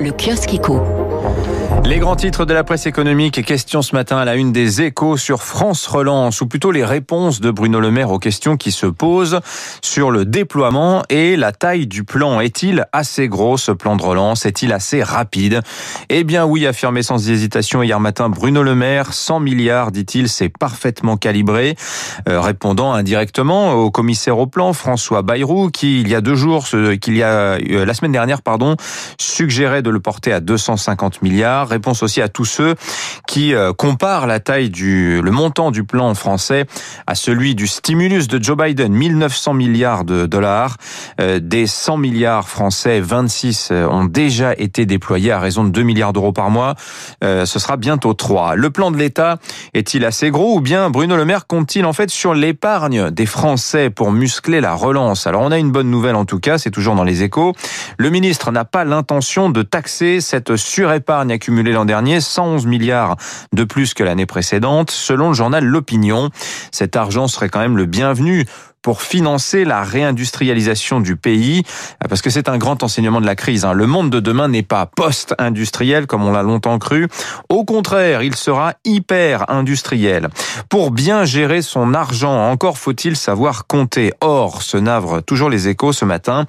Le kiosque. Les grands titres de la presse économique et questions ce matin à la une des échos sur France Relance, ou plutôt les réponses de Bruno Le Maire aux questions qui se posent sur le déploiement et la taille du plan. Est-il assez gros ce plan de relance? Est-il assez rapide? Eh bien oui, affirmé sans hésitation hier matin Bruno Le Maire, 100 milliards, dit-il, c'est parfaitement calibré, euh, répondant indirectement au commissaire au plan François Bayrou qui il y a deux jours, qu'il y a euh, la semaine dernière, pardon, suggérait de le porter à 250 milliards. Réponse aussi à tous ceux qui euh, comparent la taille du, le montant du plan français à celui du stimulus de Joe Biden, 1900 milliards de dollars. Euh, des 100 milliards français, 26 euh, ont déjà été déployés à raison de 2 milliards d'euros par mois. Ce sera bientôt 3. Le plan de l'État est-il assez gros ou bien Bruno Le Maire compte-t-il en fait sur l'épargne des Français pour muscler la relance? Alors on a une bonne nouvelle en tout cas, c'est toujours dans les échos. Le ministre n'a pas l'intention de taxer cette surépargne accumulée l'an dernier, 111 milliards de plus que l'année précédente, selon le journal L'Opinion. Cet argent serait quand même le bienvenu pour financer la réindustrialisation du pays, parce que c'est un grand enseignement de la crise. Hein. Le monde de demain n'est pas post-industriel comme on l'a longtemps cru. Au contraire, il sera hyper industriel. Pour bien gérer son argent, encore faut-il savoir compter. Or, se navrent toujours les échos ce matin,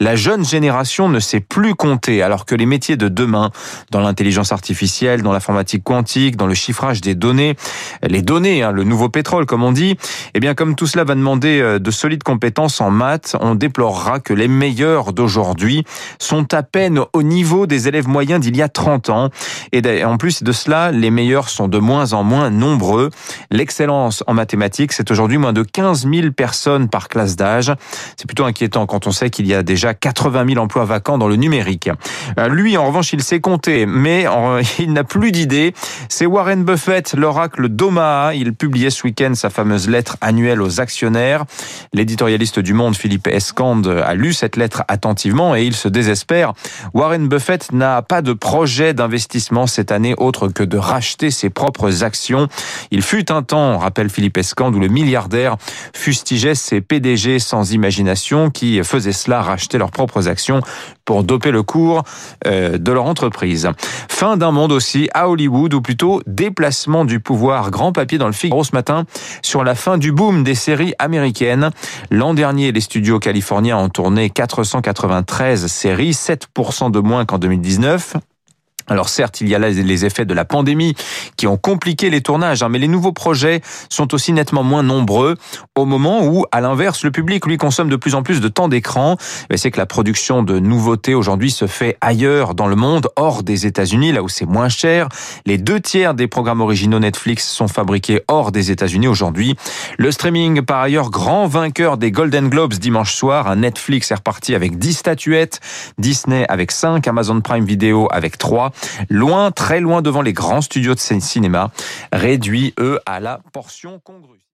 la jeune génération ne sait plus compter, alors que les métiers de demain, dans l'intelligence artificielle, dans l'informatique quantique, dans le chiffrage des données, les données, hein, le nouveau pétrole comme on dit, eh bien comme tout cela va demander euh, de solides compétences en maths, on déplorera que les meilleurs d'aujourd'hui sont à peine au niveau des élèves moyens d'il y a 30 ans. Et en plus de cela, les meilleurs sont de moins en moins nombreux. L'excellence en mathématiques, c'est aujourd'hui moins de 15 000 personnes par classe d'âge. C'est plutôt inquiétant quand on sait qu'il y a déjà 80 000 emplois vacants dans le numérique. Euh, lui, en revanche, il sait compter, mais il n'a plus d'idée. C'est Warren Buffett, l'oracle d'Omaha. Il publiait ce week-end sa fameuse lettre annuelle aux actionnaires. L'éditorialiste du Monde, Philippe Escande, a lu cette lettre attentivement et il se désespère. Warren Buffett n'a pas de projet d'investissement cette année autre que de racheter ses propres actions. Il fut un temps, rappelle Philippe Escande, où le milliardaire fustigeait ses PDG sans imagination qui faisaient cela, racheter leurs propres actions pour doper le cours euh, de leur entreprise. Fin d'un monde aussi à Hollywood, ou plutôt déplacement du pouvoir. Grand papier dans le Figaro ce matin sur la fin du boom des séries américaines. L'an dernier, les studios californiens ont tourné 493 séries, 7% de moins qu'en 2019. Alors certes, il y a là les effets de la pandémie qui ont compliqué les tournages, hein, mais les nouveaux projets sont aussi nettement moins nombreux au moment où, à l'inverse, le public, lui, consomme de plus en plus de temps d'écran. C'est que la production de nouveautés aujourd'hui se fait ailleurs dans le monde, hors des États-Unis, là où c'est moins cher. Les deux tiers des programmes originaux Netflix sont fabriqués hors des États-Unis aujourd'hui. Le streaming, par ailleurs, grand vainqueur des Golden Globes dimanche soir. Un Netflix est reparti avec 10 statuettes, Disney avec 5, Amazon Prime Video avec 3 loin, très loin devant les grands studios de cinéma, réduits, eux, à la portion congrue.